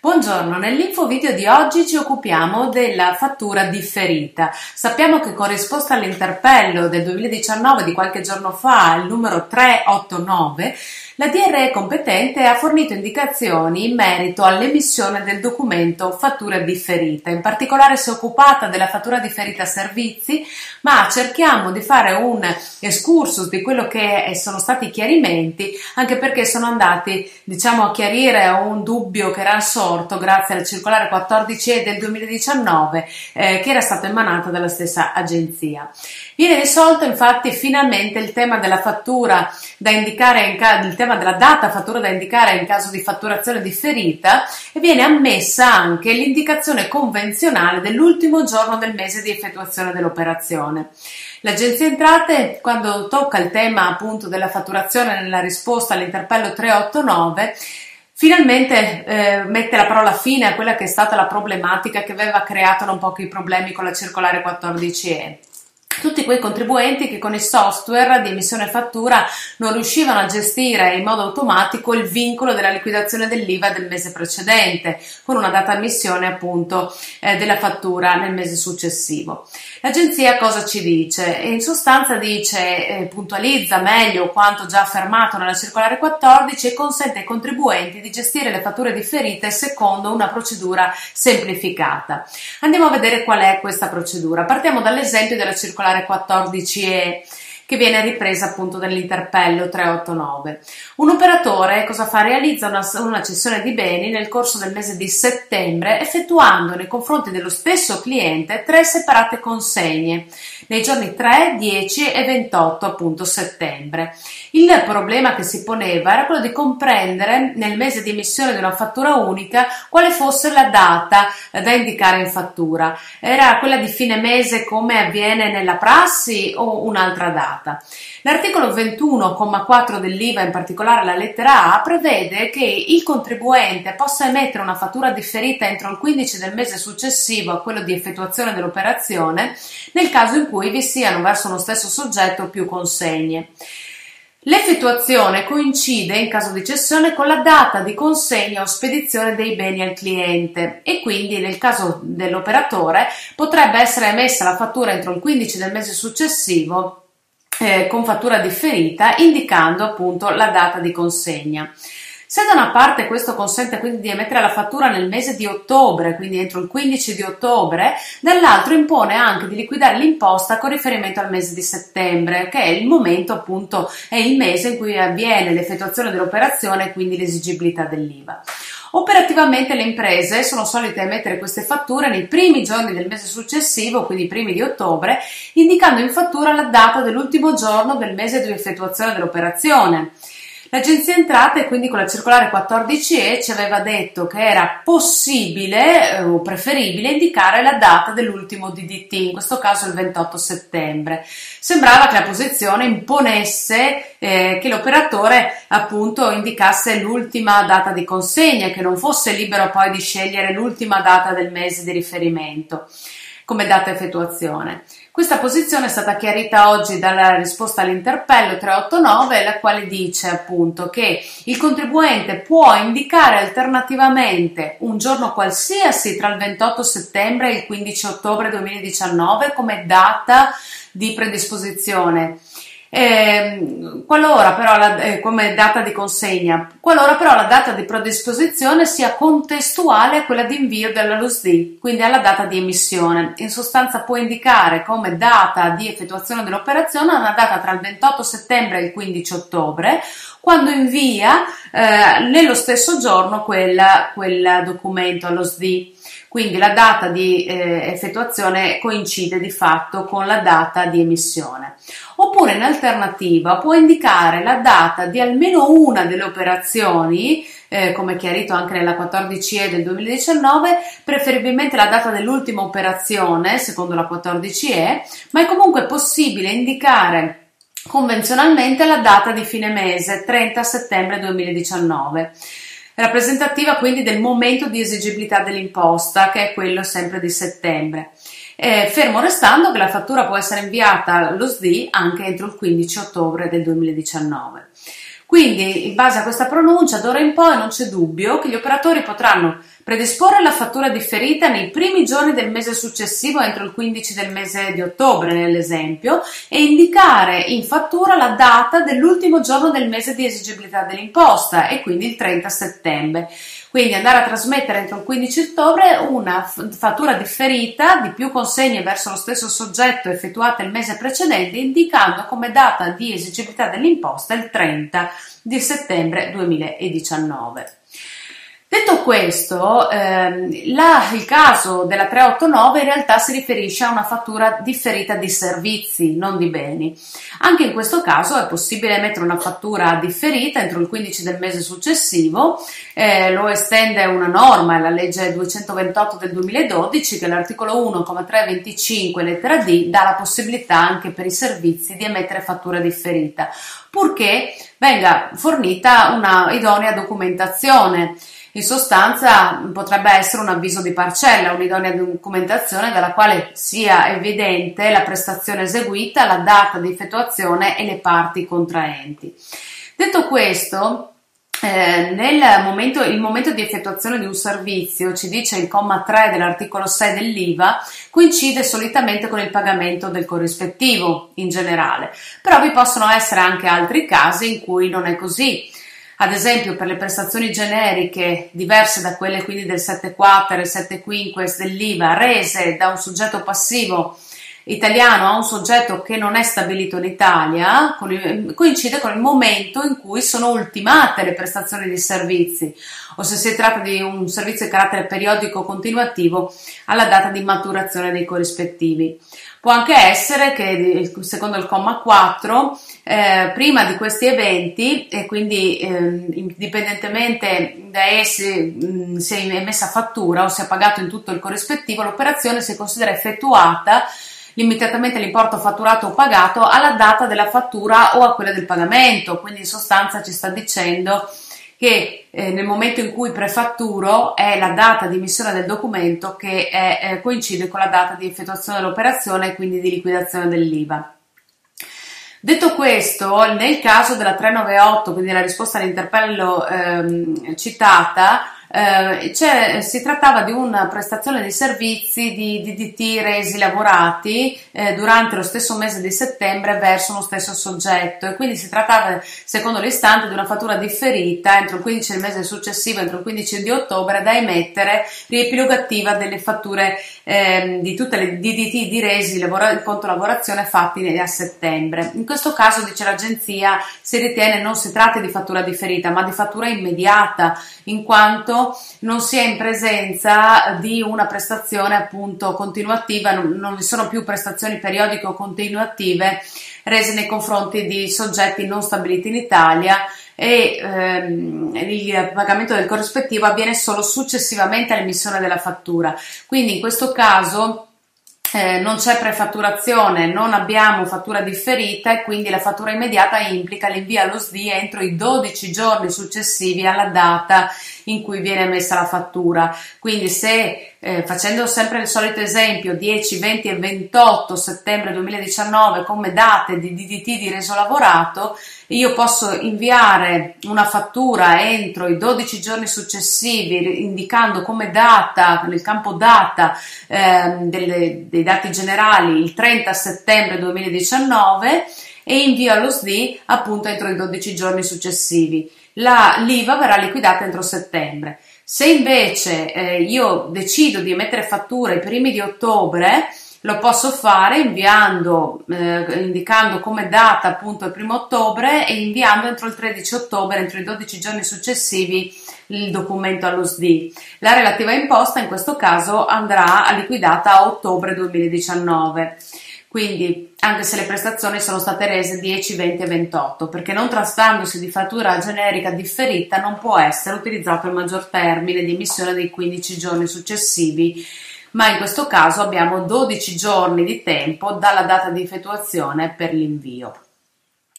Buongiorno, nell'info video di oggi ci occupiamo della fattura differita. Sappiamo che con risposta all'interpello del 2019 di qualche giorno fa, il numero 389, la DRE competente ha fornito indicazioni in merito all'emissione del documento fattura differita. In particolare si è occupata della fattura differita servizi, ma cerchiamo di fare un excursus di quello che sono stati i chiarimenti, anche perché sono andati, diciamo, a chiarire un dubbio che era sorto grazie alla circolare 14E del 2019 eh, che era stata emanata dalla stessa agenzia. Viene risolto infatti finalmente il tema della fattura da indicare in caso tema della data fattura da indicare in caso di fatturazione differita e viene ammessa anche l'indicazione convenzionale dell'ultimo giorno del mese di effettuazione dell'operazione. L'Agenzia Entrate, quando tocca il tema appunto della fatturazione nella risposta all'interpello 389, finalmente eh, mette la parola fine a quella che è stata la problematica che aveva creato non pochi problemi con la circolare 14E tutti quei contribuenti che con il software di emissione fattura non riuscivano a gestire in modo automatico il vincolo della liquidazione dell'IVA del mese precedente, con una data emissione appunto eh, della fattura nel mese successivo. L'agenzia cosa ci dice? In sostanza dice, eh, puntualizza meglio quanto già affermato nella circolare 14 e consente ai contribuenti di gestire le fatture differite secondo una procedura semplificata. Andiamo a vedere qual è questa procedura. Partiamo dall'esempio della circolare circolare 14E che viene ripresa appunto dall'interpello 389. Un operatore cosa fa? Realizza una, una, cessione di beni nel corso del mese di settembre effettuando nei confronti dello stesso cliente tre separate consegne nei giorni 3, 10 e 28 appunto settembre. Il problema che si poneva era quello di comprendere nel mese di emissione di una fattura unica quale fosse la data da indicare in fattura. Era quella di fine mese come avviene nella prassi o un'altra data? Applicata. L'articolo 21,4 dell'IVA, in particolare la lettera A, prevede che il contribuente possa emettere una fattura differita entro il 15 del mese successivo a quello di effettuazione dell'operazione, nel caso in cui vi siano verso uno stesso soggetto più consegne. L'effettuazione coincide in caso di cessione con la data di consegna o spedizione dei beni al cliente e quindi nel caso dell'operatore potrebbe essere emessa la fattura entro il 15 del mese successivo eh, con fattura differita indicando appunto la data di consegna. Se da una parte questo consente quindi di emettere la fattura nel mese di ottobre, quindi entro il 15 di ottobre, dall'altro impone anche di liquidare l'imposta con riferimento al mese di settembre, che è il momento appunto, è il mese in cui avviene l'effettuazione dell'operazione e quindi l'esigibilità dell'IVA. Operativamente le imprese sono solite emettere queste fatture nei primi giorni del mese successivo, quindi i primi di ottobre, indicando in fattura la data dell'ultimo giorno del mese di effettuazione dell'operazione. L'Agenzia Entrate quindi con la circolare 14E ci aveva detto che era possibile eh, o preferibile indicare la data dell'ultimo DDT, in questo caso il 28 settembre. Sembrava che la posizione imponesse eh, che l'operatore appunto indicasse l'ultima data di consegna, che non fosse libero poi di scegliere l'ultima data del mese di riferimento come data effettuazione. Questa posizione è stata chiarita oggi dalla risposta all'interpello 389, la quale dice appunto che il contribuente può indicare alternativamente un giorno qualsiasi tra il 28 settembre e il 15 ottobre 2019 come data di predisposizione eh, qualora però la, eh, come data di consegna, qualora però la data di predisposizione sia contestuale a quella di invio della LUSD, quindi alla data di emissione. In sostanza può indicare come data di effettuazione dell'operazione una data tra il 28 settembre e il 15 ottobre, quando invia eh, nello stesso giorno quel, quel documento allo SD. Quindi la data di eh, effettuazione coincide di fatto con la data di emissione. Oppure in alternativa può indicare la data di almeno una delle operazioni, eh, come chiarito anche nella 14E del 2019, preferibilmente la data dell'ultima operazione, secondo la 14E, ma è comunque possibile indicare convenzionalmente la data di fine mese, 30 settembre 2019 rappresentativa quindi del momento di esigibilità dell'imposta, che è quello sempre di settembre. Eh, fermo restando che la fattura può essere inviata allo SDI anche entro il 15 ottobre del 2019. Quindi, in base a questa pronuncia, d'ora in poi non c'è dubbio che gli operatori potranno predisporre la fattura differita nei primi giorni del mese successivo entro il 15 del mese di ottobre, nell'esempio, e indicare in fattura la data dell'ultimo giorno del mese di esigibilità dell'imposta e quindi il 30 settembre. Quindi andare a trasmettere entro il 15 ottobre una fattura differita di più consegne verso lo stesso soggetto effettuata il mese precedente, indicando come data di esigibilità dell'imposta il 30 di settembre 2019. Detto questo, ehm, la, il caso della 389 in realtà si riferisce a una fattura differita di servizi, non di beni. Anche in questo caso è possibile emettere una fattura differita entro il 15 del mese successivo, eh, lo estende una norma, la legge 228 del 2012, che l'articolo 1,325 lettera D dà la possibilità anche per i servizi di emettere fattura differita, purché venga fornita una idonea documentazione. In sostanza potrebbe essere un avviso di parcella, un'idonea documentazione dalla quale sia evidente la prestazione eseguita, la data di effettuazione e le parti contraenti. Detto questo, eh, nel momento, momento di effettuazione di un servizio, ci dice il comma 3 dell'articolo 6 dell'IVA, coincide solitamente con il pagamento del corrispettivo in generale, però vi possono essere anche altri casi in cui non è così. Ad esempio, per le prestazioni generiche diverse da quelle quindi del 7 e 7 quinques dell'IVA, rese da un soggetto passivo italiano a un soggetto che non è stabilito in Italia, coincide con il momento in cui sono ultimate le prestazioni di servizi o se si tratta di un servizio di carattere periodico continuativo alla data di maturazione dei corrispettivi. Può anche essere che, secondo il comma 4, eh, prima di questi eventi, e quindi eh, indipendentemente da essi mh, sia emessa fattura o sia pagato in tutto il corrispettivo, l'operazione si considera effettuata limitatamente all'importo fatturato o pagato alla data della fattura o a quella del pagamento. Quindi in sostanza ci sta dicendo che eh, nel momento in cui prefatturo è la data di emissione del documento che è, eh, coincide con la data di effettuazione dell'operazione e quindi di liquidazione dell'IVA. Detto questo, nel caso della 398, quindi la risposta all'interpello ehm, citata, eh, si trattava di una prestazione di servizi di DDT resi lavorati eh, durante lo stesso mese di settembre verso uno stesso soggetto e quindi si trattava, secondo l'istante, di una fattura differita entro il 15 del mese successivo, entro il 15 di ottobre, da emettere riepilogativa delle fatture eh, di tutte le DDT di resi lavora- conto lavorazione fatti a settembre. In questo caso, dice l'agenzia, si ritiene non si tratti di fattura differita, ma di fattura immediata, in quanto non si è in presenza di una prestazione appunto continuativa, non, vi sono più prestazioni periodiche o continuative rese nei confronti di soggetti non stabiliti in Italia e ehm, il pagamento del corrispettivo avviene solo successivamente all'emissione della fattura. Quindi in questo caso eh, non c'è prefatturazione, non abbiamo fattura differita e quindi la fattura immediata implica l'invio allo SDI entro i 12 giorni successivi alla data in cui viene emessa la fattura. Quindi se eh, facendo sempre il solito esempio 10, 20 e 28 settembre 2019 come date di DDT di reso lavorato, io posso inviare una fattura entro i 12 giorni successivi indicando come data nel campo data eh, delle, dei dati generali il 30 settembre 2019 e invio allo SDI appunto entro i 12 giorni successivi. La, l'IVA verrà liquidata entro settembre. Se invece eh, io decido di emettere fattura i primi di ottobre, lo posso fare inviando, eh, indicando come data appunto il primo ottobre e inviando entro il 13 ottobre, entro i 12 giorni successivi, il documento allo. La relativa imposta in questo caso andrà liquidata a ottobre 2019. Quindi, anche se le prestazioni sono state rese 10, 20 e 28, perché non trattandosi di fattura generica differita non può essere utilizzato il maggior termine di emissione dei 15 giorni successivi, ma in questo caso abbiamo 12 giorni di tempo dalla data di effettuazione per l'invio.